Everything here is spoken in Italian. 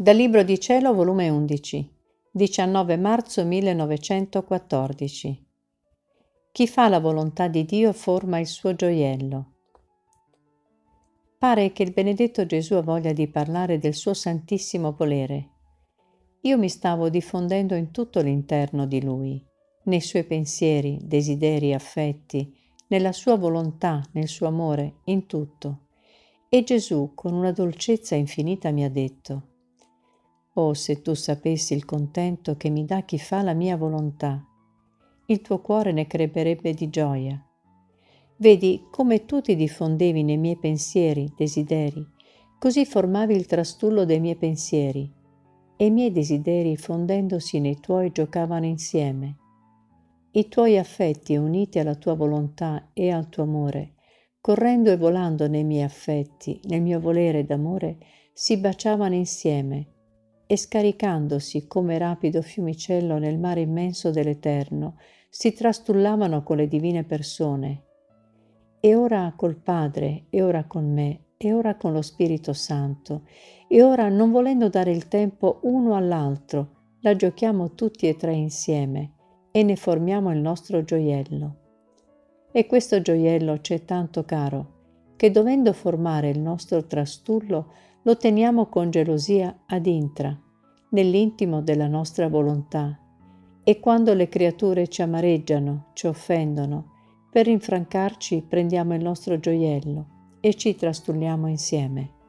Dal Libro di Cielo, volume 11, 19 marzo 1914. Chi fa la volontà di Dio forma il suo gioiello. Pare che il benedetto Gesù ha voglia di parlare del suo santissimo volere. Io mi stavo diffondendo in tutto l'interno di lui, nei suoi pensieri, desideri, affetti, nella sua volontà, nel suo amore, in tutto. E Gesù, con una dolcezza infinita, mi ha detto, Oh, se tu sapessi il contento che mi dà chi fa la mia volontà, il tuo cuore ne creperebbe di gioia. Vedi come tu ti diffondevi nei miei pensieri, desideri, così formavi il trastullo dei miei pensieri, e i miei desideri fondendosi nei tuoi giocavano insieme. I tuoi affetti uniti alla tua volontà e al tuo amore, correndo e volando nei miei affetti, nel mio volere d'amore, si baciavano insieme e scaricandosi come rapido fiumicello nel mare immenso dell'Eterno, si trastullavano con le divine persone. E ora col Padre, e ora con me, e ora con lo Spirito Santo, e ora non volendo dare il tempo uno all'altro, la giochiamo tutti e tre insieme e ne formiamo il nostro gioiello. E questo gioiello c'è tanto caro, che dovendo formare il nostro trastullo, lo teniamo con gelosia ad intra, nell'intimo della nostra volontà, e quando le creature ci amareggiano, ci offendono, per rinfrancarci prendiamo il nostro gioiello e ci trastulliamo insieme.